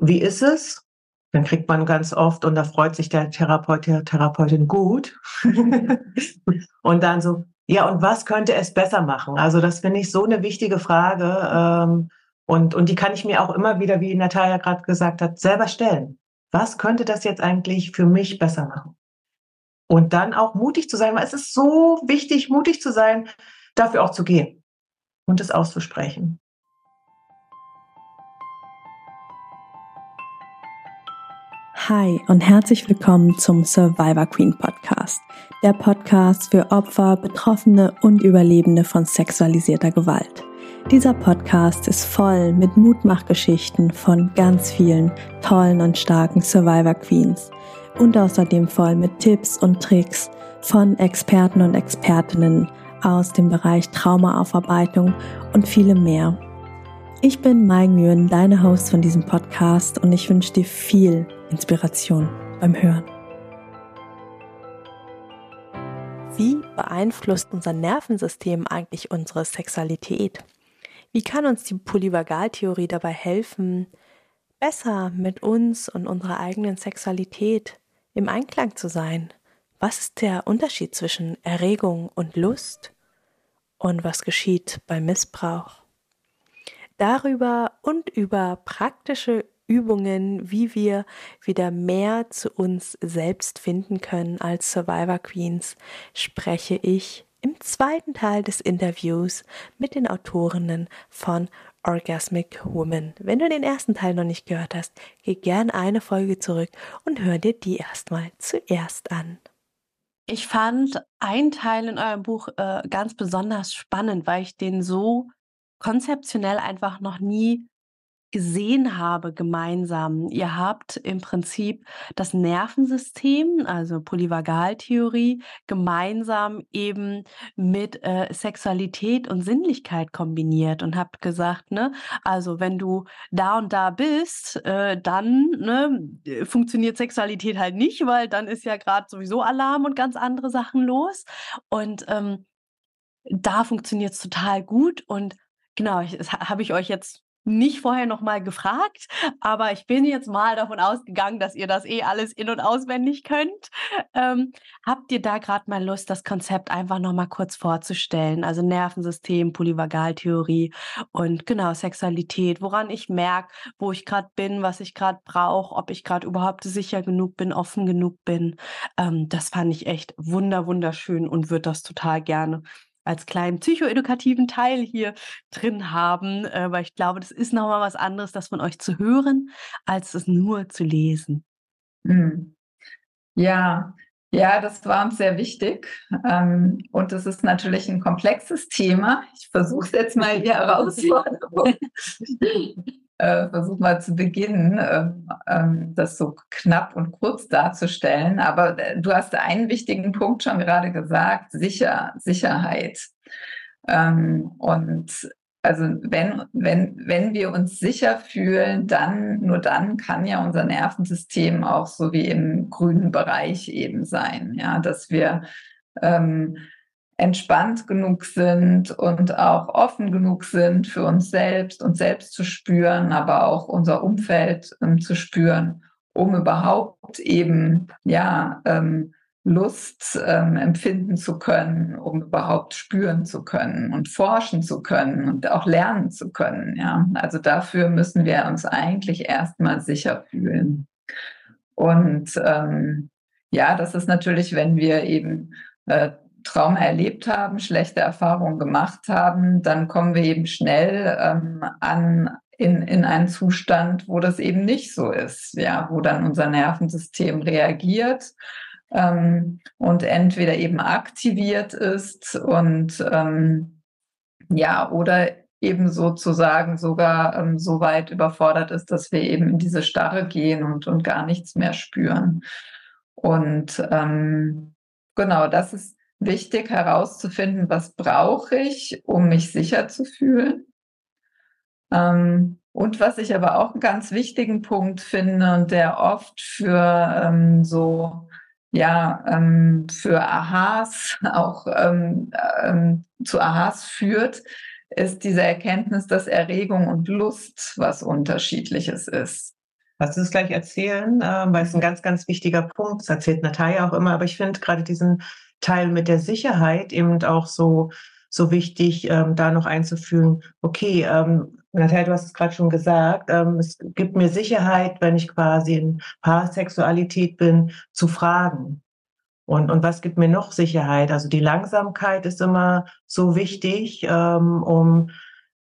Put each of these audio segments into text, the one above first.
wie ist es? Dann kriegt man ganz oft, und da freut sich der Therapeut, der Therapeutin gut. und dann so, ja, und was könnte es besser machen? Also das finde ich so eine wichtige Frage. Ähm, und, und die kann ich mir auch immer wieder, wie Natalia gerade gesagt hat, selber stellen. Was könnte das jetzt eigentlich für mich besser machen? Und dann auch mutig zu sein, weil es ist so wichtig, mutig zu sein, dafür auch zu gehen und es auszusprechen. Hi und herzlich willkommen zum Survivor Queen Podcast, der Podcast für Opfer, Betroffene und Überlebende von sexualisierter Gewalt. Dieser Podcast ist voll mit Mutmachgeschichten von ganz vielen tollen und starken Survivor Queens und außerdem voll mit Tipps und Tricks von Experten und Expertinnen aus dem Bereich Traumaaufarbeitung und vielem mehr. Ich bin Mai Nguyen, deine Host von diesem Podcast und ich wünsche dir viel Inspiration beim Hören. Wie beeinflusst unser Nervensystem eigentlich unsere Sexualität? Wie kann uns die Polyvagaltheorie dabei helfen, besser mit uns und unserer eigenen Sexualität im Einklang zu sein? Was ist der Unterschied zwischen Erregung und Lust? Und was geschieht beim Missbrauch? Darüber und über praktische Übungen, wie wir wieder mehr zu uns selbst finden können als Survivor Queens, spreche ich im zweiten Teil des Interviews mit den Autorinnen von Orgasmic Woman. Wenn du den ersten Teil noch nicht gehört hast, geh gern eine Folge zurück und hör dir die erstmal zuerst an. Ich fand einen Teil in eurem Buch äh, ganz besonders spannend, weil ich den so konzeptionell einfach noch nie gesehen habe gemeinsam. Ihr habt im Prinzip das Nervensystem, also Polyvagaltheorie, gemeinsam eben mit äh, Sexualität und Sinnlichkeit kombiniert und habt gesagt, ne, also wenn du da und da bist, äh, dann ne, funktioniert Sexualität halt nicht, weil dann ist ja gerade sowieso Alarm und ganz andere Sachen los. Und ähm, da funktioniert es total gut und Genau, das habe ich euch jetzt nicht vorher noch mal gefragt, aber ich bin jetzt mal davon ausgegangen, dass ihr das eh alles in- und auswendig könnt. Ähm, habt ihr da gerade mal Lust, das Konzept einfach noch mal kurz vorzustellen? Also Nervensystem, Polyvagaltheorie und genau Sexualität, woran ich merke, wo ich gerade bin, was ich gerade brauche, ob ich gerade überhaupt sicher genug bin, offen genug bin. Ähm, das fand ich echt wunder wunderschön und würde das total gerne als kleinen psychoedukativen Teil hier drin haben, äh, weil ich glaube, das ist nochmal was anderes, das von euch zu hören, als es nur zu lesen. Mhm. Ja, ja, das war uns sehr wichtig. Ähm, und es ist natürlich ein komplexes Thema. Ich versuche es jetzt mal hier Herausforderung. Äh, versuche mal zu beginnen, äh, äh, das so knapp und kurz darzustellen. Aber äh, du hast einen wichtigen Punkt schon gerade gesagt, sicher, Sicherheit. Ähm, und also wenn, wenn, wenn wir uns sicher fühlen, dann, nur dann kann ja unser Nervensystem auch so wie im grünen Bereich eben sein, ja, dass wir ähm, entspannt genug sind und auch offen genug sind für uns selbst, uns selbst zu spüren, aber auch unser Umfeld ähm, zu spüren, um überhaupt eben ja ähm, Lust ähm, empfinden zu können, um überhaupt spüren zu können und forschen zu können und auch lernen zu können. Ja, also dafür müssen wir uns eigentlich erstmal sicher fühlen. Und ähm, ja, das ist natürlich, wenn wir eben äh, Trauma erlebt haben, schlechte Erfahrungen gemacht haben, dann kommen wir eben schnell ähm, an in, in einen Zustand, wo das eben nicht so ist, ja, wo dann unser Nervensystem reagiert ähm, und entweder eben aktiviert ist und ähm, ja, oder eben sozusagen sogar ähm, so weit überfordert ist, dass wir eben in diese Starre gehen und, und gar nichts mehr spüren. Und ähm, genau, das ist wichtig herauszufinden, was brauche ich, um mich sicher zu fühlen. Ähm, und was ich aber auch einen ganz wichtigen Punkt finde und der oft für ähm, so, ja, ähm, für Aha's auch ähm, ähm, zu Aha's führt, ist diese Erkenntnis, dass Erregung und Lust was Unterschiedliches ist. Lass uns gleich erzählen, äh, weil es ein ganz, ganz wichtiger Punkt. Das erzählt Natalia auch immer. Aber ich finde gerade diesen Teil mit der Sicherheit eben auch so, so wichtig, ähm, da noch einzufühlen. Okay, ähm, Natalia, du hast es gerade schon gesagt. Ähm, es gibt mir Sicherheit, wenn ich quasi in Paarsexualität bin, zu fragen. Und, und was gibt mir noch Sicherheit? Also die Langsamkeit ist immer so wichtig, ähm, um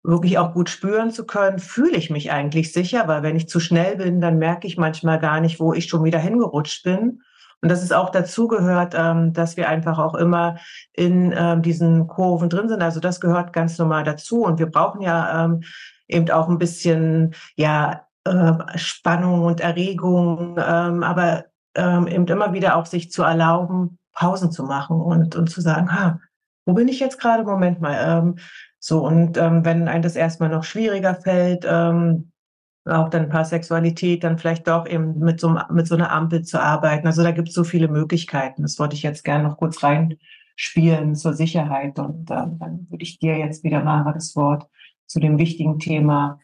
wirklich auch gut spüren zu können, fühle ich mich eigentlich sicher, weil wenn ich zu schnell bin, dann merke ich manchmal gar nicht, wo ich schon wieder hingerutscht bin. Und dass es auch dazu gehört, ähm, dass wir einfach auch immer in ähm, diesen Kurven drin sind. Also das gehört ganz normal dazu. Und wir brauchen ja ähm, eben auch ein bisschen ja äh, Spannung und Erregung, ähm, aber ähm, eben immer wieder auch sich zu erlauben, Pausen zu machen und, und zu sagen, ha, wo bin ich jetzt gerade? Moment mal. Ähm, so, und wenn einem das erstmal noch schwieriger fällt, auch dann ein paar Sexualität, dann vielleicht doch eben mit so, mit so einer Ampel zu arbeiten. Also da gibt es so viele Möglichkeiten. Das wollte ich jetzt gerne noch kurz reinspielen zur Sicherheit. Und äh, dann würde ich dir jetzt wieder mal das Wort zu dem wichtigen Thema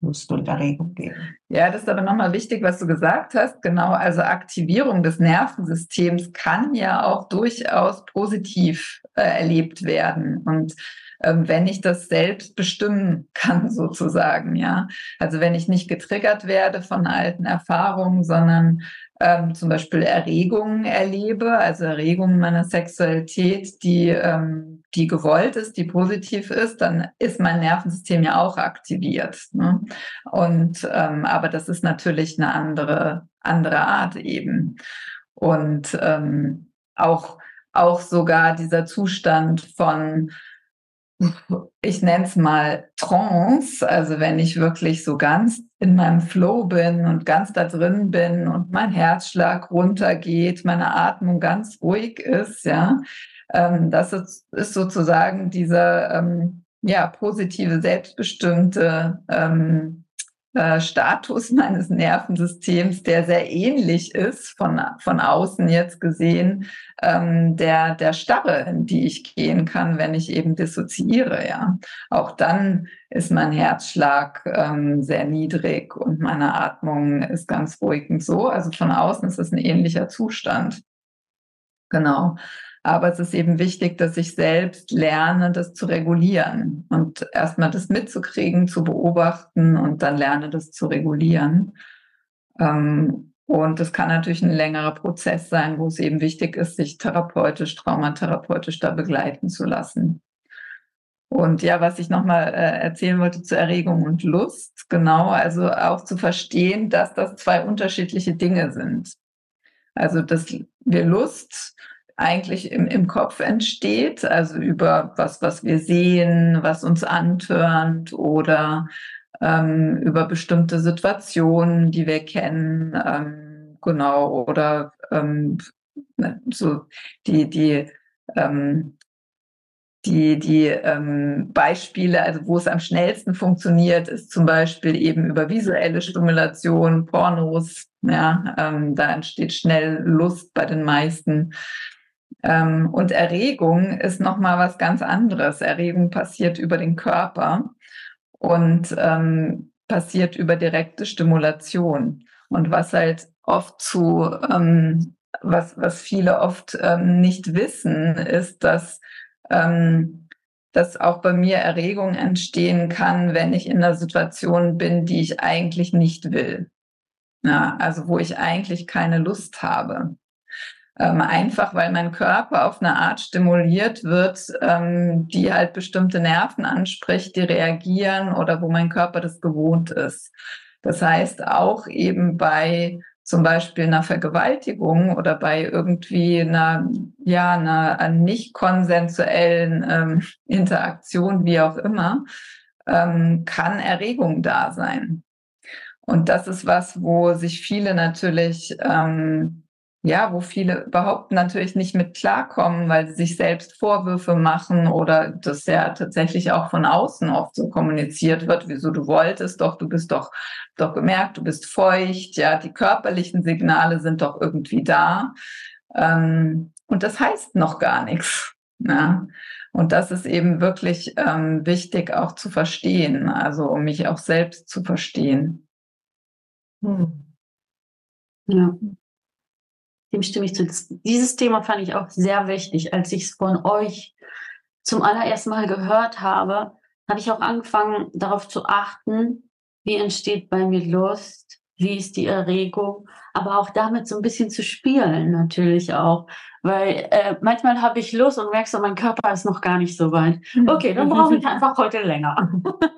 Lust und Erregung geben. Ja, das ist aber nochmal wichtig, was du gesagt hast. Genau, also Aktivierung des Nervensystems kann ja auch durchaus positiv äh, erlebt werden. Und ähm, wenn ich das selbst bestimmen kann, sozusagen, ja. Also wenn ich nicht getriggert werde von alten Erfahrungen, sondern ähm, zum Beispiel Erregungen erlebe, also Erregungen meiner Sexualität, die, ähm, die gewollt ist, die positiv ist, dann ist mein Nervensystem ja auch aktiviert. Ne? Und ähm, aber das ist natürlich eine andere, andere Art eben. Und ähm, auch, auch sogar dieser Zustand von ich nenne es mal Trance, also wenn ich wirklich so ganz in meinem Flow bin und ganz da drin bin und mein Herzschlag runtergeht, meine Atmung ganz ruhig ist, ja, ähm, das ist, ist, sozusagen dieser ähm, ja positive, selbstbestimmte ähm, äh, Status meines Nervensystems, der sehr ähnlich ist, von, von außen jetzt gesehen, ähm, der, der Starre, in die ich gehen kann, wenn ich eben dissoziiere. Ja. Auch dann ist mein Herzschlag ähm, sehr niedrig und meine Atmung ist ganz ruhig und so. Also von außen ist es ein ähnlicher Zustand. Genau. Aber es ist eben wichtig, dass ich selbst lerne, das zu regulieren und erstmal das mitzukriegen, zu beobachten und dann lerne, das zu regulieren. Ähm, und es kann natürlich ein längerer Prozess sein, wo es eben wichtig ist, sich therapeutisch, traumatherapeutisch da begleiten zu lassen. Und ja, was ich nochmal äh, erzählen wollte zu Erregung und Lust, genau, also auch zu verstehen, dass das zwei unterschiedliche Dinge sind. Also, dass wir Lust eigentlich im, im Kopf entsteht, also über was, was wir sehen, was uns antörnt oder ähm, über bestimmte Situationen, die wir kennen, ähm, genau, oder ähm, ne, so die, die, ähm, die, die ähm, Beispiele, also wo es am schnellsten funktioniert, ist zum Beispiel eben über visuelle Stimulation, Pornos, ja, ähm, da entsteht schnell Lust bei den meisten. Ähm, und Erregung ist nochmal was ganz anderes. Erregung passiert über den Körper und ähm, passiert über direkte Stimulation. Und was halt oft zu, ähm, was, was viele oft ähm, nicht wissen, ist, dass, ähm, dass auch bei mir Erregung entstehen kann, wenn ich in einer Situation bin, die ich eigentlich nicht will. Ja, also wo ich eigentlich keine Lust habe. Ähm, einfach weil mein Körper auf eine Art stimuliert wird, ähm, die halt bestimmte Nerven anspricht, die reagieren oder wo mein Körper das gewohnt ist. Das heißt, auch eben bei zum Beispiel einer Vergewaltigung oder bei irgendwie einer, ja, einer, nicht konsensuellen ähm, Interaktion, wie auch immer, ähm, kann Erregung da sein. Und das ist was, wo sich viele natürlich ähm, ja, wo viele überhaupt natürlich nicht mit klarkommen, weil sie sich selbst Vorwürfe machen oder das ja tatsächlich auch von außen oft so kommuniziert wird, wieso du wolltest doch, du bist doch, doch gemerkt, du bist feucht, ja, die körperlichen Signale sind doch irgendwie da. Ähm, und das heißt noch gar nichts. Ja. Und das ist eben wirklich ähm, wichtig auch zu verstehen, also um mich auch selbst zu verstehen. Hm. Ja. Dem stimme ich zu. Dieses Thema fand ich auch sehr wichtig. Als ich es von euch zum allerersten Mal gehört habe, habe ich auch angefangen, darauf zu achten, wie entsteht bei mir Lust, wie ist die Erregung, aber auch damit so ein bisschen zu spielen natürlich auch. Weil äh, manchmal habe ich Lust und merkst so, mein Körper ist noch gar nicht so weit. Okay, dann brauche ich einfach heute länger.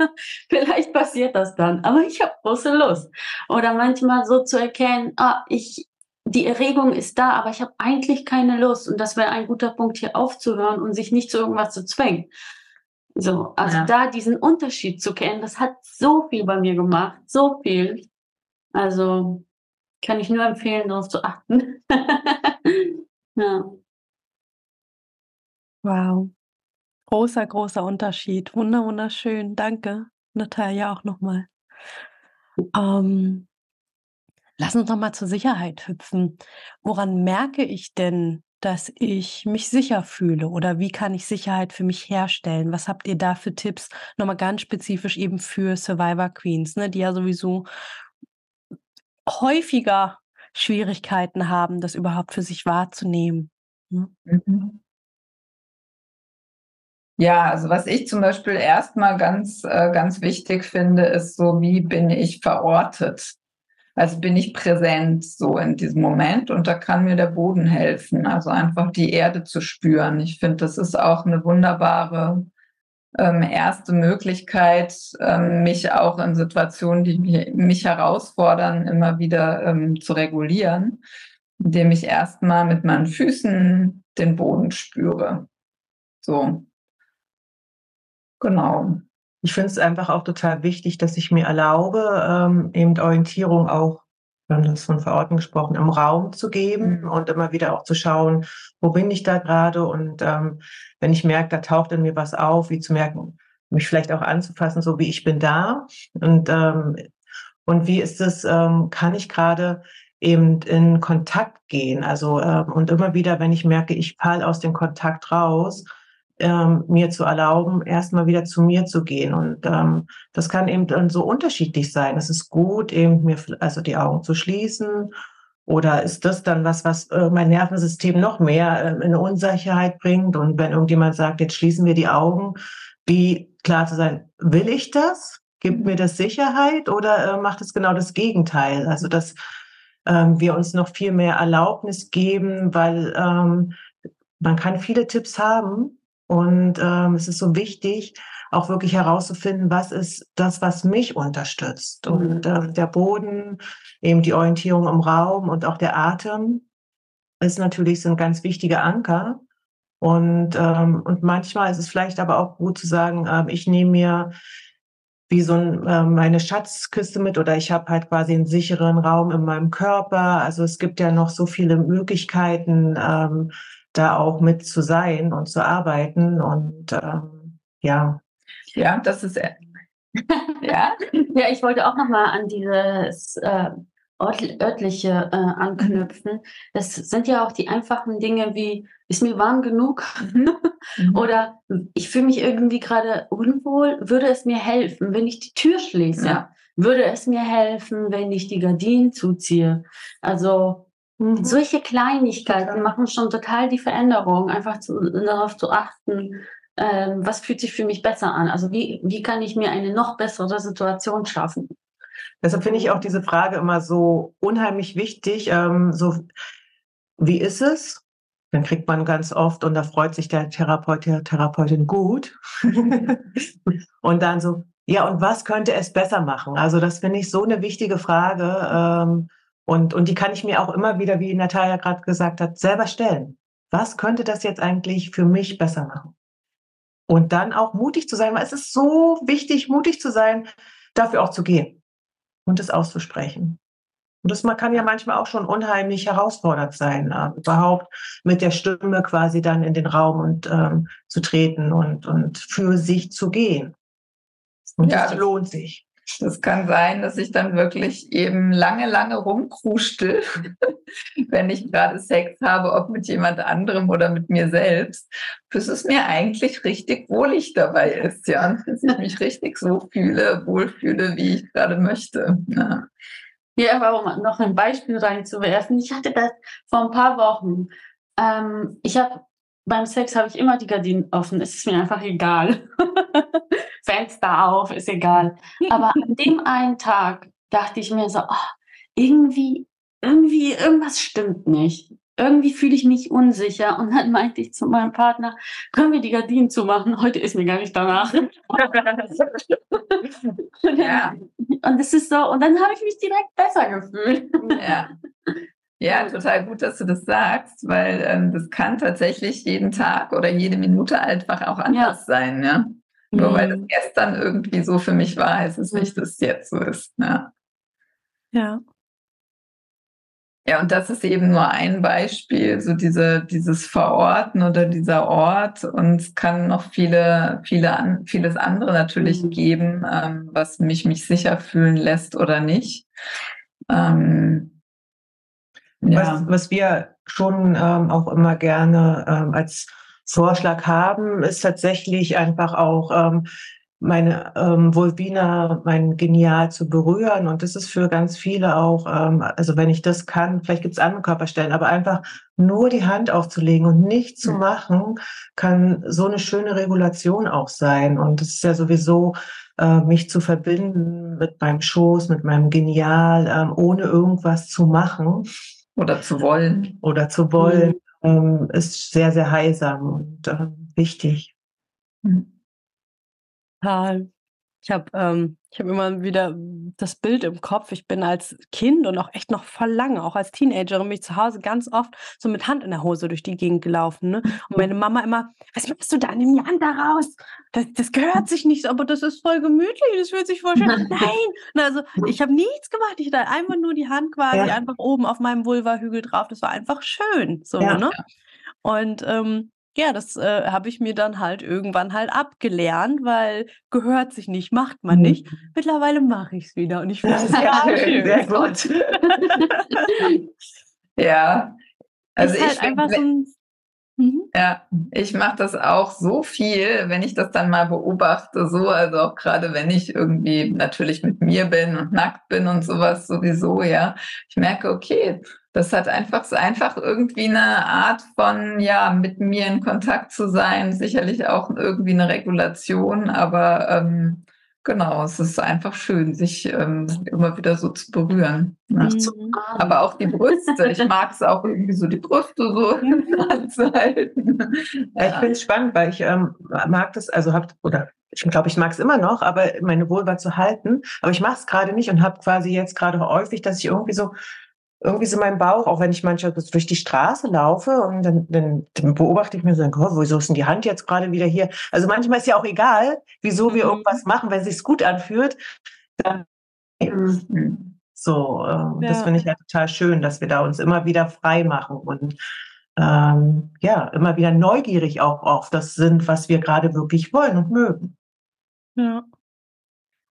Vielleicht passiert das dann, aber ich habe große Lust. Oder manchmal so zu erkennen, ah, ich, die Erregung ist da, aber ich habe eigentlich keine Lust. Und das wäre ein guter Punkt, hier aufzuhören und sich nicht zu irgendwas zu zwängen. So, also ja. da diesen Unterschied zu kennen, das hat so viel bei mir gemacht, so viel. Also kann ich nur empfehlen, darauf zu achten. ja. Wow. Großer, großer Unterschied. Wunder, wunderschön. Danke, Natalia, auch nochmal. Ähm, lass uns nochmal zur Sicherheit hüpfen. Woran merke ich denn, dass ich mich sicher fühle oder wie kann ich Sicherheit für mich herstellen? Was habt ihr da für Tipps? Nochmal ganz spezifisch eben für Survivor Queens, ne, die ja sowieso häufiger Schwierigkeiten haben, das überhaupt für sich wahrzunehmen. Ne? Mhm. Ja, also was ich zum Beispiel erstmal ganz, äh, ganz wichtig finde, ist so, wie bin ich verortet? Also bin ich präsent so in diesem Moment und da kann mir der Boden helfen, also einfach die Erde zu spüren. Ich finde, das ist auch eine wunderbare ähm, erste Möglichkeit, ähm, mich auch in Situationen, die mich, mich herausfordern, immer wieder ähm, zu regulieren, indem ich erstmal mit meinen Füßen den Boden spüre. So. Genau. Ich finde es einfach auch total wichtig, dass ich mir erlaube, ähm, eben Orientierung auch, wir haben das von Verordnung gesprochen, im Raum zu geben mhm. und immer wieder auch zu schauen, wo bin ich da gerade? Und ähm, wenn ich merke, da taucht in mir was auf, wie zu merken, mich vielleicht auch anzufassen, so wie ich bin da. Und ähm, und wie ist es, ähm, kann ich gerade eben in Kontakt gehen, also ähm, und immer wieder, wenn ich merke, ich falle aus dem Kontakt raus, ähm, mir zu erlauben, erstmal wieder zu mir zu gehen. Und ähm, das kann eben dann so unterschiedlich sein. Es ist gut, eben mir also die Augen zu schließen. Oder ist das dann was, was äh, mein Nervensystem noch mehr äh, in Unsicherheit bringt? Und wenn irgendjemand sagt, jetzt schließen wir die Augen, wie klar zu sein, will ich das? Gibt mir das Sicherheit oder äh, macht es genau das Gegenteil? Also dass ähm, wir uns noch viel mehr Erlaubnis geben, weil ähm, man kann viele Tipps haben, und ähm, es ist so wichtig, auch wirklich herauszufinden, was ist das, was mich unterstützt. Mhm. Und ähm, der Boden, eben die Orientierung im Raum und auch der Atem ist natürlich sind ganz wichtige Anker. Und, ähm, und manchmal ist es vielleicht aber auch gut zu sagen, äh, ich nehme mir wie so ein, äh, meine Schatzkiste mit oder ich habe halt quasi einen sicheren Raum in meinem Körper. Also es gibt ja noch so viele Möglichkeiten, ähm, da auch mit zu sein und zu arbeiten. Und ähm, ja. Ja, das ist ja. ja, ich wollte auch nochmal an dieses äh, örtliche äh, anknüpfen. Das sind ja auch die einfachen Dinge wie, ist mir warm genug? Mhm. Oder ich fühle mich irgendwie gerade unwohl. Würde es mir helfen, wenn ich die Tür schließe? Ja. Würde es mir helfen, wenn ich die Gardinen zuziehe? Also Mhm. Solche Kleinigkeiten machen schon total die Veränderung, einfach zu, darauf zu achten, ähm, was fühlt sich für mich besser an. Also wie, wie kann ich mir eine noch bessere Situation schaffen? Deshalb finde ich auch diese Frage immer so unheimlich wichtig. Ähm, so, wie ist es? Dann kriegt man ganz oft, und da freut sich der Therapeut, der Therapeutin gut. und dann so, ja, und was könnte es besser machen? Also das finde ich so eine wichtige Frage. Ähm, und, und die kann ich mir auch immer wieder, wie Natalia gerade gesagt hat, selber stellen. Was könnte das jetzt eigentlich für mich besser machen? Und dann auch mutig zu sein, weil es ist so wichtig, mutig zu sein, dafür auch zu gehen und es auszusprechen. Und das man kann ja manchmal auch schon unheimlich herausfordernd sein, äh, überhaupt mit der Stimme quasi dann in den Raum und ähm, zu treten und, und für sich zu gehen. Und ja, das lohnt sich. Das kann sein, dass ich dann wirklich eben lange, lange rumkrustel, wenn ich gerade Sex habe, ob mit jemand anderem oder mit mir selbst, bis es mir eigentlich richtig wohlig dabei ist, ja, und bis ich mich richtig so fühle, wohlfühle, wie ich gerade möchte. Ja. Ja, aber um noch ein Beispiel reinzuwerfen, ich hatte das vor ein paar Wochen. Ähm, ich habe beim Sex habe ich immer die Gardinen offen. Es ist mir einfach egal. Fenster auf, ist egal. Aber an dem einen Tag dachte ich mir so, oh, irgendwie, irgendwie, irgendwas stimmt nicht. Irgendwie fühle ich mich unsicher. Und dann meinte ich zu meinem Partner, können wir die Gardinen zumachen? Heute ist mir gar nicht danach. ja. Und es ist so, und dann habe ich mich direkt besser gefühlt. Ja. Ja, total gut, dass du das sagst, weil ähm, das kann tatsächlich jeden Tag oder jede Minute einfach auch anders ja. sein. Ja? Nur mhm. weil das gestern irgendwie so für mich war, heißt es nicht, dass es jetzt so ist. Ja. Ja. Ja, und das ist eben nur ein Beispiel, so diese, dieses Verorten oder dieser Ort. Und es kann noch viele, viele, vieles andere natürlich mhm. geben, ähm, was mich mich sicher fühlen lässt oder nicht. Ähm, ja. Was, was wir schon ähm, auch immer gerne ähm, als Vorschlag haben, ist tatsächlich einfach auch ähm, meine ähm, Vulvina, mein Genial zu berühren. Und das ist für ganz viele auch, ähm, also wenn ich das kann, vielleicht gibt es andere Körperstellen, aber einfach nur die Hand aufzulegen und nichts zu machen, kann so eine schöne Regulation auch sein. Und es ist ja sowieso, äh, mich zu verbinden mit meinem Schoß, mit meinem Genial, ähm, ohne irgendwas zu machen. Oder zu wollen. Oder zu wollen, mhm. ähm, ist sehr, sehr heilsam und äh, wichtig. Mhm. Total. Ich habe ähm, ich hab immer wieder das Bild im Kopf. Ich bin als Kind und auch echt noch voll lange, auch als Teenagerin, mich zu Hause ganz oft so mit Hand in der Hose durch die Gegend gelaufen. Ne? Und meine Mama immer, was machst du da? Nimm die Hand da raus. Das, das gehört sich nicht, aber das ist voll gemütlich, das fühlt sich voll schön. Nein! also ich habe nichts gemacht. Ich hatte einfach nur die Hand quasi ja. einfach oben auf meinem Vulva-Hügel drauf. Das war einfach schön. So, ja. ne? Und ähm, ja, das äh, habe ich mir dann halt irgendwann halt abgelernt, weil gehört sich nicht, macht man mhm. nicht. Mittlerweile mache ich es wieder und ich finde es sehr schön. Sehr gut. ja. Also ist halt ich einfach so ein Mhm. Ja, ich mache das auch so viel, wenn ich das dann mal beobachte, so, also auch gerade wenn ich irgendwie natürlich mit mir bin und nackt bin und sowas sowieso, ja. Ich merke, okay, das hat einfach so einfach irgendwie eine Art von, ja, mit mir in Kontakt zu sein, sicherlich auch irgendwie eine Regulation, aber ähm, Genau, es ist einfach schön, sich ähm, immer wieder so zu berühren. Ne? Mhm. Aber auch die Brüste. Ich mag es auch irgendwie so, die Brüste so anzuhalten. Ja. Ich finde es spannend, weil ich ähm, mag das, also habe, oder ich glaube, ich mag es immer noch, aber meine Vulva zu halten. Aber ich mache es gerade nicht und habe quasi jetzt gerade häufig, dass ich irgendwie so irgendwie so mein Bauch, auch wenn ich manchmal durch die Straße laufe und dann, dann, dann beobachte ich mir so, oh, wieso ist denn die Hand jetzt gerade wieder hier? Also manchmal ist ja auch egal, wieso wir mhm. irgendwas machen, wenn es sich gut anfühlt. Dann mhm. so, äh, ja. das finde ich ja total schön, dass wir da uns immer wieder frei machen und ähm, ja, immer wieder neugierig auch auf das sind, was wir gerade wirklich wollen und mögen. Ja.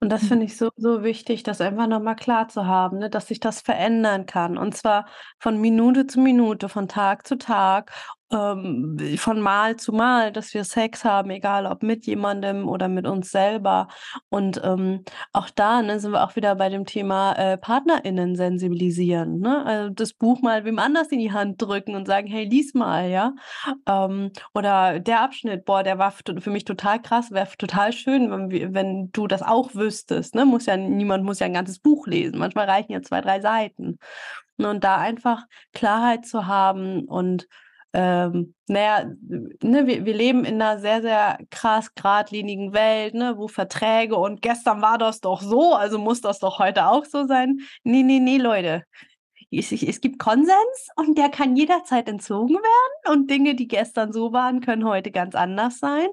Und das finde ich so, so wichtig, das einfach nochmal klar zu haben, ne, dass sich das verändern kann. Und zwar von Minute zu Minute, von Tag zu Tag ähm, von Mal zu Mal, dass wir Sex haben, egal ob mit jemandem oder mit uns selber. Und ähm, auch da ne, sind wir auch wieder bei dem Thema äh, PartnerInnen sensibilisieren. Ne? Also das Buch mal wem anders in die Hand drücken und sagen, hey, lies mal, ja. Ähm, oder der Abschnitt, boah, der war für mich total krass, wäre total schön, wenn, wenn du das auch wüsstest. Ne? Muss ja, niemand muss ja ein ganzes Buch lesen. Manchmal reichen ja zwei, drei Seiten. Und da einfach Klarheit zu haben und ähm, naja, ne, wir, wir leben in einer sehr, sehr krass geradlinigen Welt, ne, wo Verträge und gestern war das doch so, also muss das doch heute auch so sein. Nee, nee, nee, Leute es gibt Konsens und der kann jederzeit entzogen werden und Dinge, die gestern so waren, können heute ganz anders sein.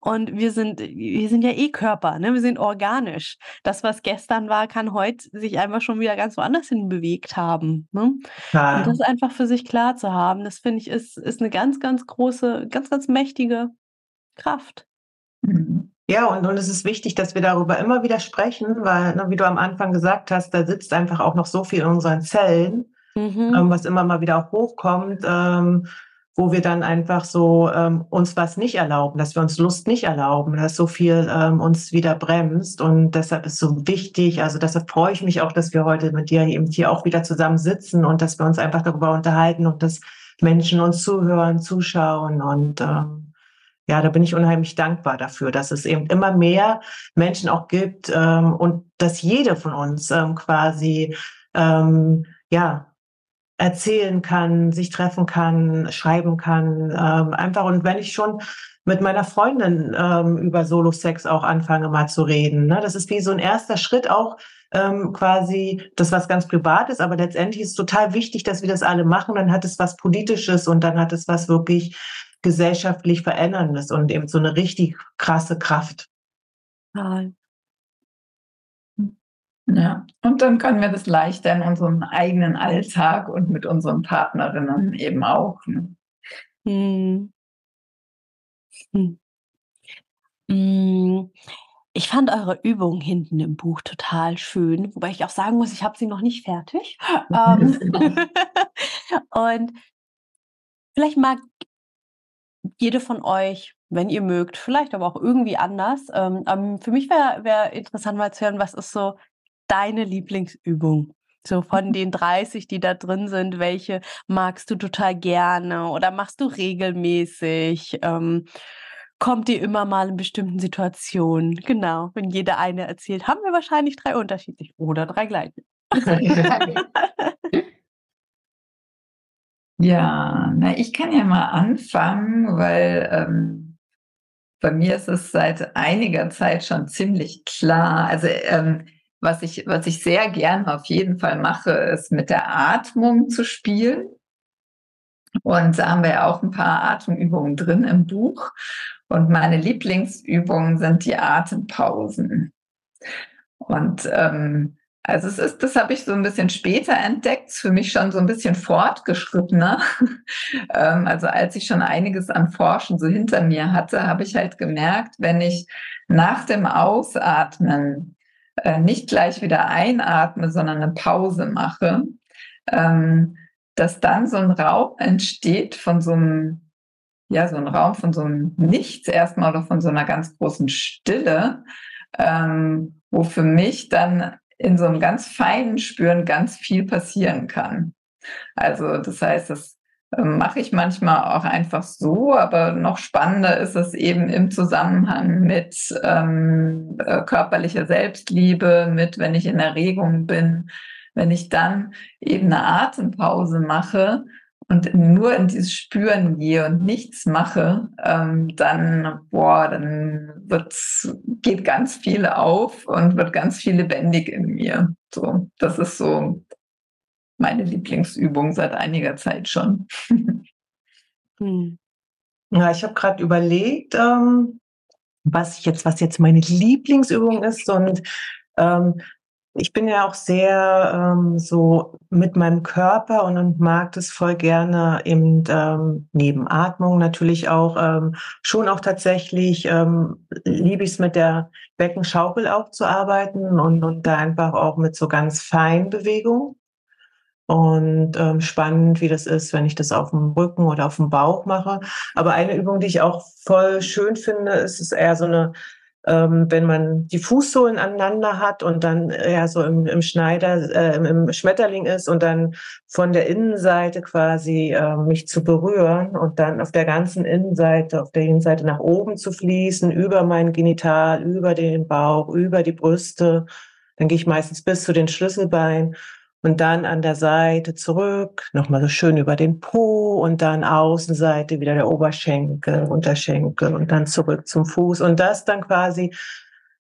Und wir sind, wir sind ja eh Körper, ne? wir sind organisch. Das, was gestern war, kann heute sich einfach schon wieder ganz woanders hin bewegt haben. Ne? Ja. Und das einfach für sich klar zu haben, das finde ich, ist, ist eine ganz, ganz große, ganz, ganz mächtige Kraft. Mhm. Ja, und, und es ist wichtig, dass wir darüber immer wieder sprechen, weil, ne, wie du am Anfang gesagt hast, da sitzt einfach auch noch so viel in unseren Zellen, mhm. ähm, was immer mal wieder auch hochkommt. Ähm, wo wir dann einfach so ähm, uns was nicht erlauben, dass wir uns Lust nicht erlauben, dass so viel ähm, uns wieder bremst. Und deshalb ist so wichtig, also deshalb freue ich mich auch, dass wir heute mit dir eben hier auch wieder zusammen sitzen und dass wir uns einfach darüber unterhalten und dass Menschen uns zuhören, zuschauen. Und ähm, ja, da bin ich unheimlich dankbar dafür, dass es eben immer mehr Menschen auch gibt ähm, und dass jede von uns ähm, quasi ähm, ja erzählen kann, sich treffen kann, schreiben kann, ähm, einfach. Und wenn ich schon mit meiner Freundin ähm, über Solo-Sex auch anfange mal zu reden, ne? das ist wie so ein erster Schritt auch ähm, quasi das was ganz Privates, aber letztendlich ist es total wichtig, dass wir das alle machen. Dann hat es was Politisches und dann hat es was wirklich gesellschaftlich Veränderndes und eben so eine richtig krasse Kraft. Ja. Ja, und dann können wir das leichter in unserem eigenen Alltag und mit unseren Partnerinnen eben auch. Ne? Hm. Hm. hm. Ich fand eure Übung hinten im Buch total schön, wobei ich auch sagen muss, ich habe sie noch nicht fertig. Ähm, und vielleicht mag jede von euch, wenn ihr mögt, vielleicht aber auch irgendwie anders. Ähm, für mich wäre wär interessant mal zu hören, was ist so deine Lieblingsübung? So von den 30, die da drin sind, welche magst du total gerne oder machst du regelmäßig? Ähm, kommt dir immer mal in bestimmten Situationen? Genau, wenn jeder eine erzählt, haben wir wahrscheinlich drei unterschiedlich oder drei gleiche. ja, na, ich kann ja mal anfangen, weil ähm, bei mir ist es seit einiger Zeit schon ziemlich klar. Also ähm, was ich, was ich sehr gern auf jeden Fall mache, ist mit der Atmung zu spielen. Und da haben wir ja auch ein paar Atemübungen drin im Buch. Und meine Lieblingsübungen sind die Atempausen. Und ähm, also es ist, das habe ich so ein bisschen später entdeckt, für mich schon so ein bisschen fortgeschrittener. ähm, also als ich schon einiges an Forschen so hinter mir hatte, habe ich halt gemerkt, wenn ich nach dem Ausatmen äh, nicht gleich wieder einatme, sondern eine Pause mache, ähm, dass dann so ein Raum entsteht von so einem, ja, so ein Raum von so einem Nichts erstmal oder von so einer ganz großen Stille, ähm, wo für mich dann in so einem ganz feinen Spüren ganz viel passieren kann. Also das heißt, das ähm, mache ich manchmal auch einfach so, aber noch spannender ist es eben im Zusammenhang mit ähm, äh, körperlicher Selbstliebe, mit wenn ich in Erregung bin, wenn ich dann eben eine Atempause mache und nur in dieses Spüren gehe und nichts mache, ähm, dann, boah, dann wird's, geht ganz viel auf und wird ganz viel lebendig in mir. So, das ist so meine Lieblingsübung seit einiger Zeit schon. hm. Ja, ich habe gerade überlegt, ähm, was ich jetzt, was jetzt meine Lieblingsübung ist und ähm, ich bin ja auch sehr ähm, so mit meinem Körper und, und mag das voll gerne eben ähm, neben Atmung natürlich auch ähm, schon auch tatsächlich ähm, liebe ich es mit der Beckenschaukel auch zu arbeiten und, und da einfach auch mit so ganz feinen Bewegungen. Und ähm, spannend, wie das ist, wenn ich das auf dem Rücken oder auf dem Bauch mache. Aber eine Übung, die ich auch voll schön finde, ist es eher so eine, ähm, wenn man die Fußsohlen aneinander hat und dann eher so im, im Schneider, äh, im Schmetterling ist und dann von der Innenseite quasi äh, mich zu berühren und dann auf der ganzen Innenseite, auf der Innenseite nach oben zu fließen, über mein Genital, über den Bauch, über die Brüste. Dann gehe ich meistens bis zu den Schlüsselbeinen und dann an der Seite zurück, nochmal so schön über den Po und dann Außenseite wieder der Oberschenkel, Unterschenkel und dann zurück zum Fuß und das dann quasi,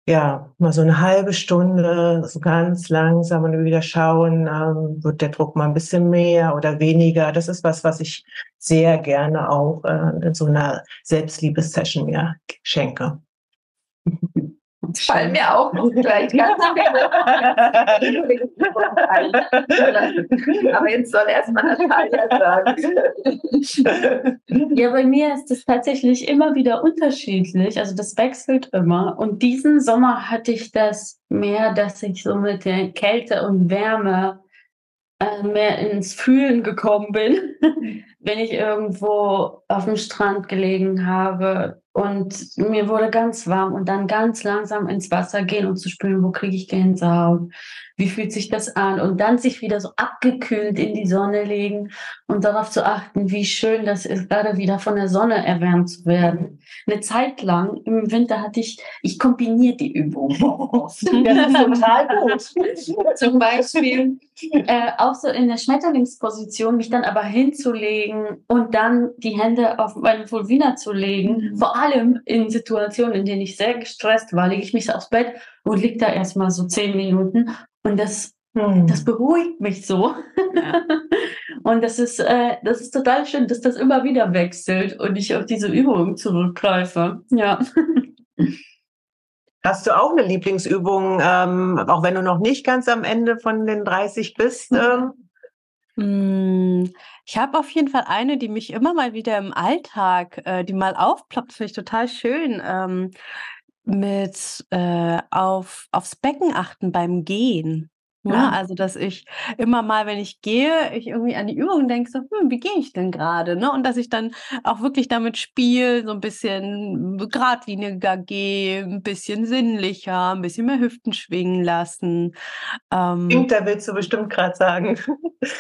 ja, mal so eine halbe Stunde, so ganz langsam und wieder schauen, ähm, wird der Druck mal ein bisschen mehr oder weniger. Das ist was, was ich sehr gerne auch äh, in so einer Selbstliebessession mir schenke. Fallen mir auch gleich ganz viele Aber jetzt soll erstmal Natalia sagen. Ja, bei mir ist es tatsächlich immer wieder unterschiedlich. Also das wechselt immer. Und diesen Sommer hatte ich das mehr, dass ich so mit der Kälte und Wärme äh, mehr ins Fühlen gekommen bin, wenn ich irgendwo auf dem Strand gelegen habe und mir wurde ganz warm und dann ganz langsam ins Wasser gehen und zu spüren, wo kriege ich Gänsehaut, wie fühlt sich das an und dann sich wieder so abgekühlt in die Sonne legen und darauf zu achten, wie schön das ist, gerade wieder von der Sonne erwärmt zu werden. Eine Zeit lang im Winter hatte ich, ich kombiniere die Übung. das ist total gut. Zum Beispiel äh, auch so in der Schmetterlingsposition, mich dann aber hinzulegen und dann die Hände auf meine Vulvina zu legen, mhm. vor allem in Situationen, in denen ich sehr gestresst war, lege ich mich aufs Bett und liege da erstmal so zehn Minuten und das, hm. das beruhigt mich so. Ja. und das ist, äh, das ist total schön, dass das immer wieder wechselt und ich auf diese Übung zurückgreife. Ja. Hast du auch eine Lieblingsübung, ähm, auch wenn du noch nicht ganz am Ende von den 30 bist? Ähm? Hm, ich habe auf jeden Fall eine, die mich immer mal wieder im Alltag, äh, die mal aufploppt, finde ich total schön. Ähm, mit äh, auf, aufs Becken achten beim Gehen. Ja, ne? also dass ich immer mal, wenn ich gehe, ich irgendwie an die Übung denke, so, hm, wie gehe ich denn gerade? Ne? Und dass ich dann auch wirklich damit spiele, so ein bisschen geradliniger gehe, ein bisschen sinnlicher, ein bisschen mehr Hüften schwingen lassen. Ähm, da willst du bestimmt gerade sagen.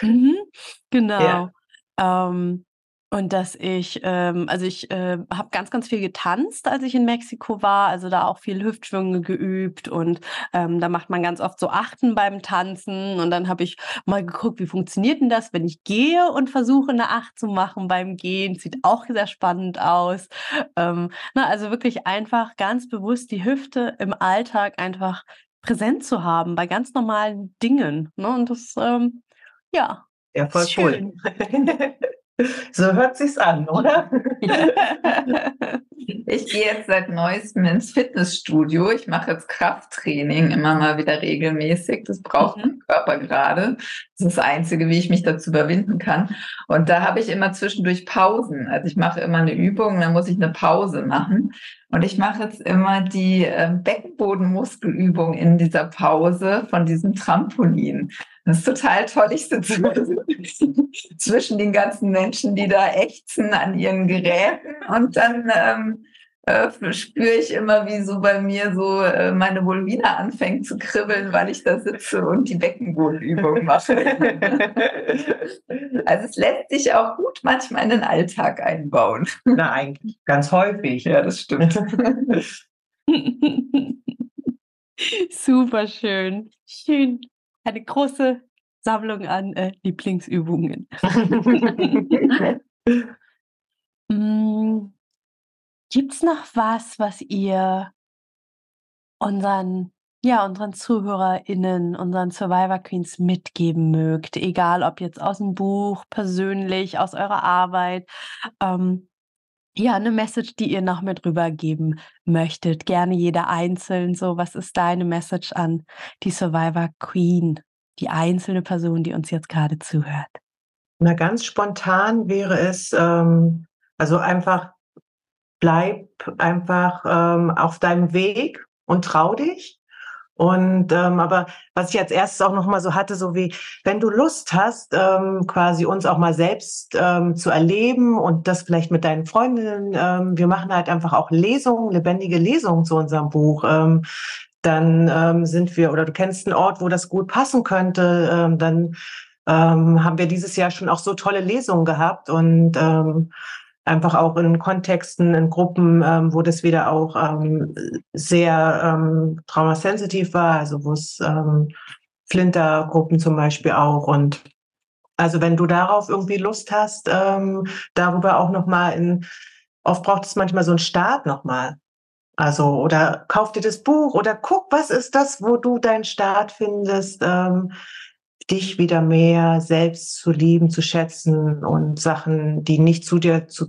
mhm, genau. Ja. Ähm, und dass ich, ähm, also ich äh, habe ganz, ganz viel getanzt, als ich in Mexiko war, also da auch viel Hüftschwünge geübt und ähm, da macht man ganz oft so Achten beim Tanzen und dann habe ich mal geguckt, wie funktioniert denn das, wenn ich gehe und versuche eine Acht zu machen beim Gehen, sieht auch sehr spannend aus. Ähm, na, also wirklich einfach ganz bewusst die Hüfte im Alltag einfach präsent zu haben bei ganz normalen Dingen. Ne? Und das, ähm, ja. Ja, voll cool. So hört sich's an, oder? Ich gehe jetzt seit neuestem ins Fitnessstudio. Ich mache jetzt Krafttraining immer mal wieder regelmäßig. Das braucht mhm. mein Körper gerade. Das ist das Einzige, wie ich mich dazu überwinden kann. Und da habe ich immer zwischendurch Pausen. Also ich mache immer eine Übung, dann muss ich eine Pause machen. Und ich mache jetzt immer die äh, Beckenbodenmuskelübung in dieser Pause von diesem Trampolin. Das ist total toll. Ich sitze zwischen den ganzen Menschen, die da ächzen an ihren Geräten und dann ähm, äh, spüre ich immer, wie so bei mir so äh, meine Vulvina anfängt zu kribbeln, weil ich da sitze und die Beckenbodenübung mache. also es lässt sich auch gut manchmal in den Alltag einbauen. Na, eigentlich ganz häufig. Ja, das stimmt. Super schön. Schön eine große Sammlung an äh, Lieblingsübungen. mm, Gibt es noch was, was ihr unseren, ja, unseren ZuhörerInnen, unseren Survivor Queens mitgeben mögt? Egal ob jetzt aus dem Buch, persönlich, aus eurer Arbeit. Ähm, ja, eine Message, die ihr noch mit rübergeben möchtet. Gerne jeder einzeln. So, was ist deine Message an die Survivor Queen, die einzelne Person, die uns jetzt gerade zuhört? Na, ganz spontan wäre es, ähm, also einfach bleib einfach ähm, auf deinem Weg und trau dich. Und ähm, aber was ich als erstes auch noch mal so hatte, so wie wenn du Lust hast, ähm, quasi uns auch mal selbst ähm, zu erleben und das vielleicht mit deinen Freundinnen, ähm, wir machen halt einfach auch Lesungen, lebendige Lesungen zu unserem Buch. Ähm, dann ähm, sind wir oder du kennst einen Ort, wo das gut passen könnte, ähm, dann ähm, haben wir dieses Jahr schon auch so tolle Lesungen gehabt und ähm, einfach auch in Kontexten, in Gruppen, ähm, wo das wieder auch ähm, sehr ähm, traumasensitiv war, also wo es ähm, Flintergruppen zum Beispiel auch und also wenn du darauf irgendwie Lust hast, ähm, darüber auch nochmal in, oft braucht es manchmal so einen Start nochmal. Also, oder kauf dir das Buch oder guck, was ist das, wo du deinen Start findest. Ähm, dich wieder mehr selbst zu lieben, zu schätzen und Sachen, die nicht zu dir zu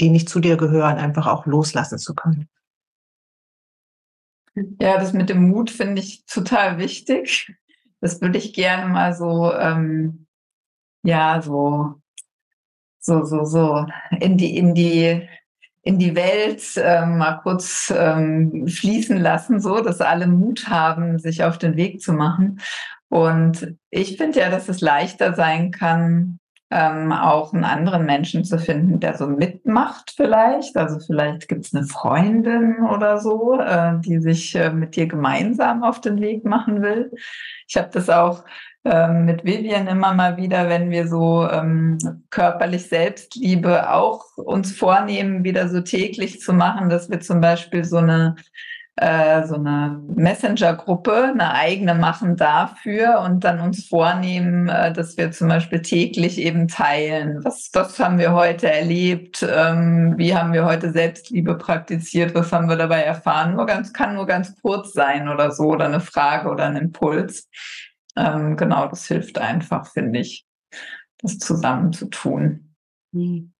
die nicht zu dir gehören, einfach auch loslassen zu können. Ja, das mit dem Mut finde ich total wichtig. Das würde ich gerne mal so, ähm, ja, so, so, so, so in die, in die, in die Welt ähm, mal kurz ähm, fließen lassen, so dass alle Mut haben, sich auf den Weg zu machen. Und ich finde ja, dass es leichter sein kann, ähm, auch einen anderen Menschen zu finden, der so mitmacht vielleicht. Also vielleicht gibt es eine Freundin oder so, äh, die sich äh, mit dir gemeinsam auf den Weg machen will. Ich habe das auch ähm, mit Vivian immer mal wieder, wenn wir so ähm, körperlich Selbstliebe auch uns vornehmen, wieder so täglich zu machen, dass wir zum Beispiel so eine äh, so eine Messenger-Gruppe, eine eigene machen dafür und dann uns vornehmen, äh, dass wir zum Beispiel täglich eben teilen. Was, was haben wir heute erlebt? Ähm, wie haben wir heute Selbstliebe praktiziert? Was haben wir dabei erfahren? Nur ganz, kann nur ganz kurz sein oder so oder eine Frage oder ein Impuls. Ähm, genau, das hilft einfach, finde ich, das zusammen zu tun. Hm.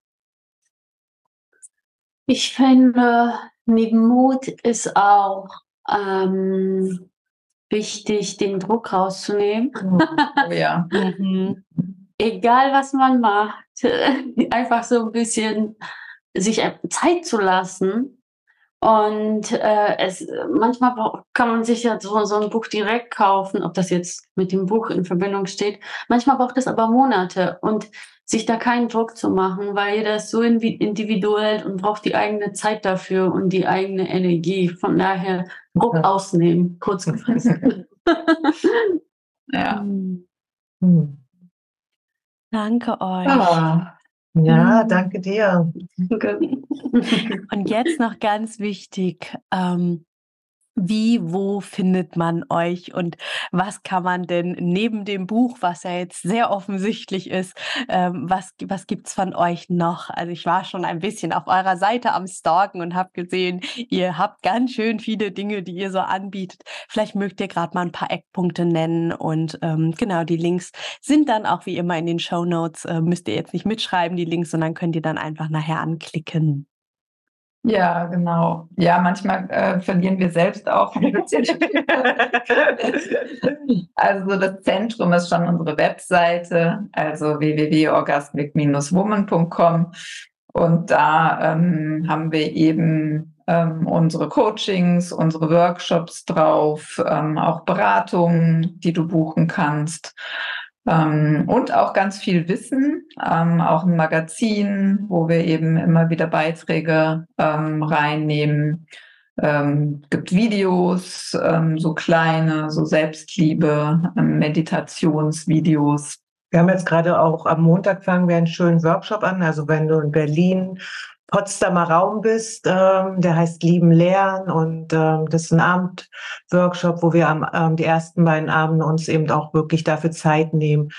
Ich finde, neben Mut ist auch ähm, wichtig, den Druck rauszunehmen. Oh, ja. mhm. Egal, was man macht, einfach so ein bisschen sich Zeit zu lassen. Und äh, es, manchmal kann man sich ja so, so ein Buch direkt kaufen, ob das jetzt mit dem Buch in Verbindung steht. Manchmal braucht es aber Monate. Und sich da keinen Druck zu machen, weil jeder ist so individuell und braucht die eigene Zeit dafür und die eigene Energie. Von daher Druck ja. ausnehmen, kurz gefasst. ja. Hm. Danke euch. Ah. Ja, danke dir. Und jetzt noch ganz wichtig, ähm, wie, wo findet man euch und was kann man denn neben dem Buch, was ja jetzt sehr offensichtlich ist, ähm, was, was gibt es von euch noch? Also ich war schon ein bisschen auf eurer Seite am Stalken und habe gesehen, ihr habt ganz schön viele Dinge, die ihr so anbietet. Vielleicht mögt ihr gerade mal ein paar Eckpunkte nennen und ähm, genau, die Links sind dann auch wie immer in den Show Notes. Äh, müsst ihr jetzt nicht mitschreiben, die Links, sondern könnt ihr dann einfach nachher anklicken. Ja, genau. Ja, manchmal äh, verlieren wir selbst auch ein bisschen. also das Zentrum ist schon unsere Webseite, also www.orgasmic-woman.com. Und da ähm, haben wir eben ähm, unsere Coachings, unsere Workshops drauf, ähm, auch Beratungen, die du buchen kannst. Ähm, und auch ganz viel Wissen, ähm, auch ein Magazin, wo wir eben immer wieder Beiträge ähm, reinnehmen. Ähm, gibt Videos, ähm, so kleine, so Selbstliebe, ähm, Meditationsvideos. Wir haben jetzt gerade auch am Montag fangen wir einen schönen Workshop an. Also wenn du in Berlin Potsdamer Raum bist. Ähm, der heißt Lieben Lernen und ähm, das ist ein Abendworkshop, wo wir am ähm, die ersten beiden Abende uns eben auch wirklich dafür Zeit nehmen,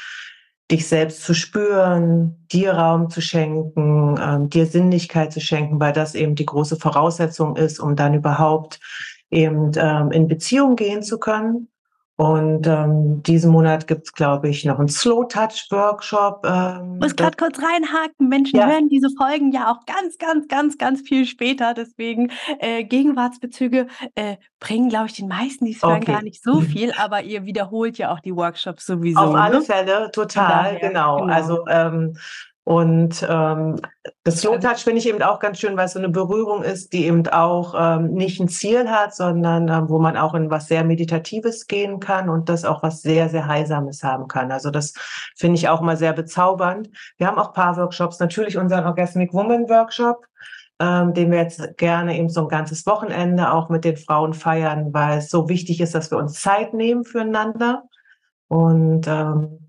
dich selbst zu spüren, dir Raum zu schenken, ähm, dir Sinnlichkeit zu schenken, weil das eben die große Voraussetzung ist, um dann überhaupt eben ähm, in Beziehung gehen zu können. Und ähm, diesen Monat gibt es, glaube ich, noch einen Slow-Touch-Workshop. Ähm, muss gerade kurz reinhaken. Menschen ja. hören diese Folgen ja auch ganz, ganz, ganz, ganz viel später. Deswegen äh, Gegenwartsbezüge äh, bringen, glaube ich, den meisten, die es hören, okay. gar nicht so viel. Aber ihr wiederholt ja auch die Workshops sowieso. Auf alle ne? Fälle, total, Daher, genau. genau. Also ähm, und ähm, das Slow Touch finde ich eben auch ganz schön, weil es so eine Berührung ist, die eben auch ähm, nicht ein Ziel hat, sondern ähm, wo man auch in was sehr Meditatives gehen kann und das auch was sehr, sehr Heilsames haben kann. Also das finde ich auch immer sehr bezaubernd. Wir haben auch Paar-Workshops, natürlich unseren Orgasmic Woman Workshop, ähm, den wir jetzt gerne eben so ein ganzes Wochenende auch mit den Frauen feiern, weil es so wichtig ist, dass wir uns Zeit nehmen füreinander. Und ähm,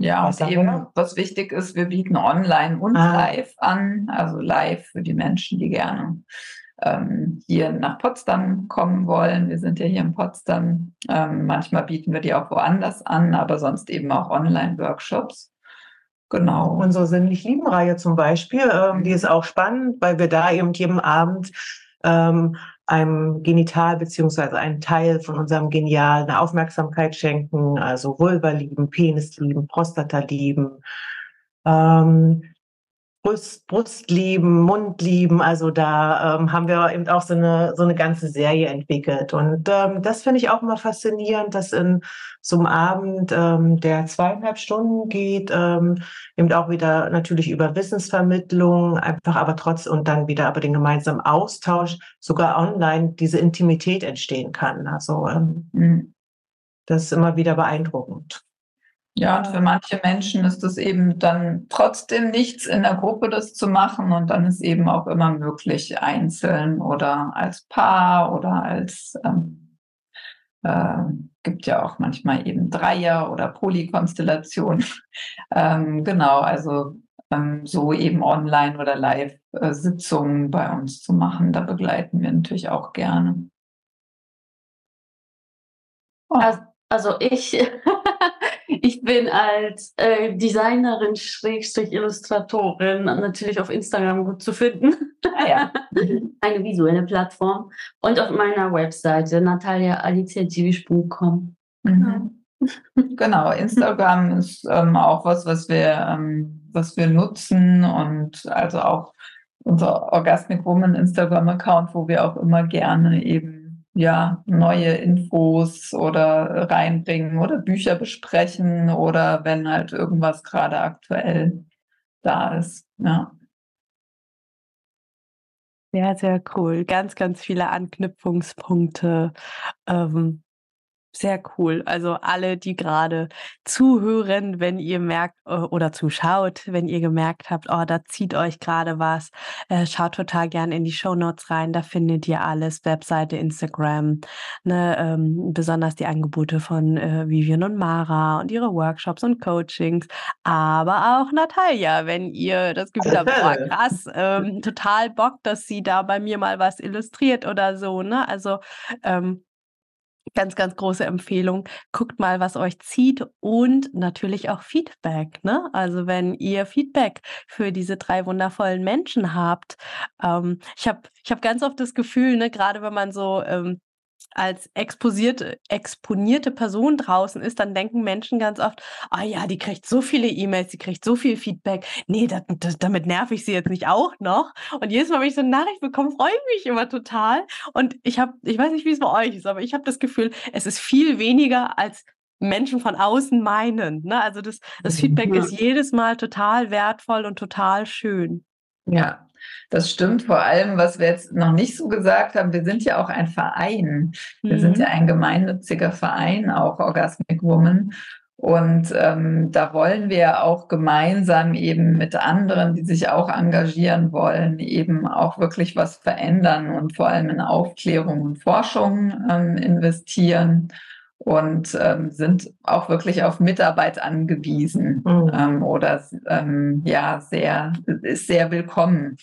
ja, und eben, was wichtig ist, wir bieten online und ah. live an. Also live für die Menschen, die gerne ähm, hier nach Potsdam kommen wollen. Wir sind ja hier in Potsdam. Ähm, manchmal bieten wir die auch woanders an, aber sonst eben auch Online-Workshops. Genau. Unsere Sinnlich-Lieben-Reihe zum Beispiel, ähm, die ist auch spannend, weil wir da eben jeden Abend ähm, einem Genital beziehungsweise einen Teil von unserem Genial eine Aufmerksamkeit schenken, also Vulva lieben, Penis lieben, Prostata lieben, ähm, Brust, Brust lieben, Mund lieben. Also da ähm, haben wir eben auch so eine, so eine ganze Serie entwickelt. Und ähm, das finde ich auch immer faszinierend, dass in so einem Abend, ähm, der zweieinhalb Stunden geht, ähm, eben auch wieder natürlich über Wissensvermittlung, einfach aber trotz und dann wieder aber den gemeinsamen Austausch, sogar online, diese Intimität entstehen kann. Also ähm, mhm. das ist immer wieder beeindruckend. Ja, und für manche Menschen ist es eben dann trotzdem nichts in der Gruppe das zu machen und dann ist eben auch immer möglich, einzeln oder als Paar oder als ähm, äh, gibt ja auch manchmal eben Dreier- oder Polykonstellation. ähm, genau, also ähm, so eben online oder Live-Sitzungen bei uns zu machen, da begleiten wir natürlich auch gerne. Oh. Also ich Ich bin als äh, Designerin, Schrägstrich Illustratorin natürlich auf Instagram gut zu finden. Ah, ja. Eine visuelle Plattform. Und auf meiner Webseite nataliaaliziedzivisch.com. Mhm. Genau, Instagram ist ähm, auch was, was wir, ähm, was wir nutzen und also auch unser Orgasmic Woman Instagram-Account, wo wir auch immer gerne eben ja, neue Infos oder reinbringen oder Bücher besprechen oder wenn halt irgendwas gerade aktuell da ist. Ja. Sehr, sehr cool. Ganz, ganz viele Anknüpfungspunkte. Ähm, sehr cool. Also alle, die gerade zuhören, wenn ihr merkt äh, oder zuschaut, wenn ihr gemerkt habt, oh, da zieht euch gerade was, äh, schaut total gern in die Show Notes rein. Da findet ihr alles, Webseite, Instagram, ne, ähm, besonders die Angebote von äh, Vivian und Mara und ihre Workshops und Coachings, aber auch Natalia, wenn ihr das Gefühl habt, oh, krass, ähm, total Bock, dass sie da bei mir mal was illustriert oder so. Ne? Also ähm, ganz, ganz große Empfehlung. Guckt mal, was euch zieht und natürlich auch Feedback. Ne? Also wenn ihr Feedback für diese drei wundervollen Menschen habt. Ähm, ich habe ich hab ganz oft das Gefühl, ne, gerade wenn man so ähm, als exposierte, exponierte Person draußen ist, dann denken Menschen ganz oft, ah ja, die kriegt so viele E-Mails, die kriegt so viel Feedback. Nee, das, das, damit nerv ich sie jetzt nicht auch noch. Und jedes Mal, wenn ich so eine Nachricht bekomme, freue ich mich immer total. Und ich habe, ich weiß nicht, wie es bei euch ist, aber ich habe das Gefühl, es ist viel weniger als Menschen von außen meinen. Ne? Also das, das mhm. Feedback ja. ist jedes Mal total wertvoll und total schön. Ja, das stimmt. Vor allem, was wir jetzt noch nicht so gesagt haben, wir sind ja auch ein Verein. Wir mhm. sind ja ein gemeinnütziger Verein, auch Orgasmic Woman. Und ähm, da wollen wir auch gemeinsam eben mit anderen, die sich auch engagieren wollen, eben auch wirklich was verändern und vor allem in Aufklärung und Forschung ähm, investieren und ähm, sind auch wirklich auf Mitarbeit angewiesen mhm. ähm, oder ähm, ja sehr ist sehr willkommen.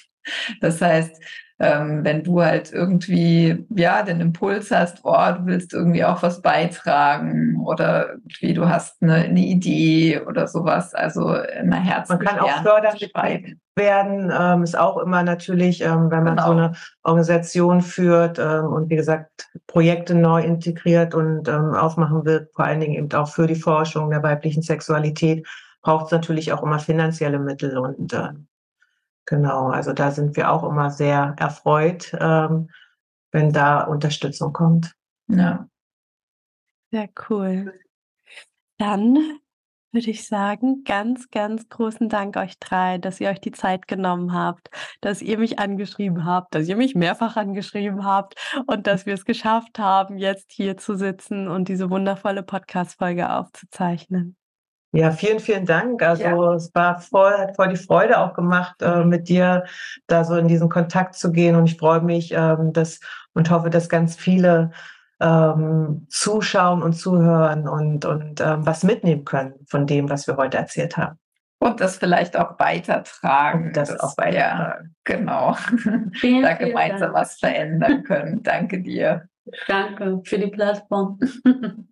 Das heißt, ähm, wenn du halt irgendwie ja den Impuls hast, oh, du willst irgendwie auch was beitragen oder irgendwie du hast eine, eine Idee oder sowas, also immer herzlich. Man kann auch fördern werden, ähm, ist auch immer natürlich, ähm, wenn man genau. so eine Organisation führt ähm, und wie gesagt Projekte neu integriert und ähm, aufmachen will, vor allen Dingen eben auch für die Forschung der weiblichen Sexualität, braucht es natürlich auch immer finanzielle Mittel und äh, Genau, also da sind wir auch immer sehr erfreut, ähm, wenn da Unterstützung kommt. Ja. Sehr cool. Dann würde ich sagen, ganz, ganz großen Dank euch drei, dass ihr euch die Zeit genommen habt, dass ihr mich angeschrieben habt, dass ihr mich mehrfach angeschrieben habt und dass wir es geschafft haben, jetzt hier zu sitzen und diese wundervolle Podcast-Folge aufzuzeichnen. Ja, vielen, vielen Dank. Also ja. es war voll, hat voll die Freude auch gemacht, äh, mit dir da so in diesen Kontakt zu gehen. Und ich freue mich, ähm, dass und hoffe, dass ganz viele ähm, zuschauen und zuhören und, und ähm, was mitnehmen können von dem, was wir heute erzählt haben. Und das vielleicht auch weitertragen. Und das, das auch weitertragen. Ja, genau. Vielen, da gemeinsam was verändern können. Danke dir. Danke für die Plattform.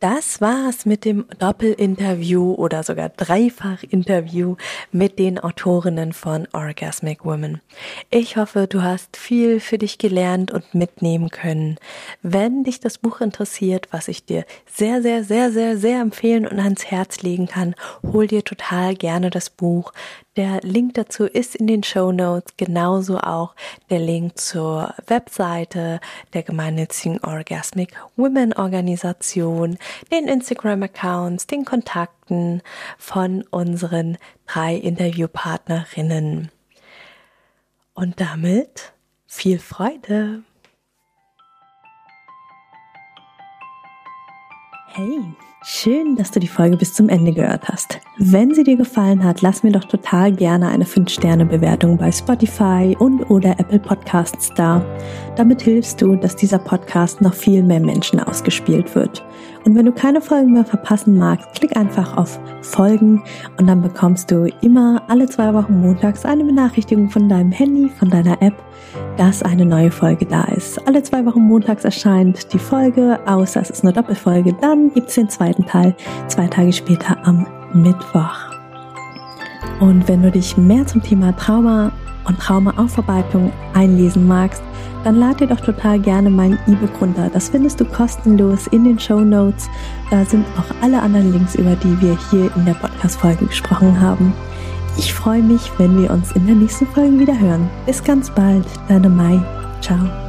Das war's mit dem Doppelinterview oder sogar Dreifach-Interview mit den Autorinnen von Orgasmic Women. Ich hoffe, du hast viel für dich gelernt und mitnehmen können. Wenn dich das Buch interessiert, was ich dir sehr, sehr, sehr, sehr, sehr empfehlen und ans Herz legen kann, hol dir total gerne das Buch. Der Link dazu ist in den Show Notes, genauso auch der Link zur Webseite der gemeinnützigen Orgasmic Women Organisation, den Instagram-Accounts, den Kontakten von unseren drei Interviewpartnerinnen. Und damit viel Freude! Hey, schön, dass du die Folge bis zum Ende gehört hast. Wenn sie dir gefallen hat, lass mir doch total gerne eine 5-Sterne-Bewertung bei Spotify und oder Apple Podcasts da. Damit hilfst du, dass dieser Podcast noch viel mehr Menschen ausgespielt wird. Und wenn du keine Folgen mehr verpassen magst, klick einfach auf Folgen und dann bekommst du immer alle zwei Wochen montags eine Benachrichtigung von deinem Handy, von deiner App, dass eine neue Folge da ist. Alle zwei Wochen montags erscheint die Folge, außer es ist eine Doppelfolge. Dann gibt es den zweiten Teil zwei Tage später am Mittwoch. Und wenn du dich mehr zum Thema Trauma und Traumaaufarbeitung einlesen magst, dann lad dir doch total gerne mein E-Book runter. Das findest du kostenlos in den Show Notes. Da sind auch alle anderen Links, über die wir hier in der Podcast-Folge gesprochen haben. Ich freue mich, wenn wir uns in der nächsten Folge wieder hören. Bis ganz bald, deine Mai. Ciao.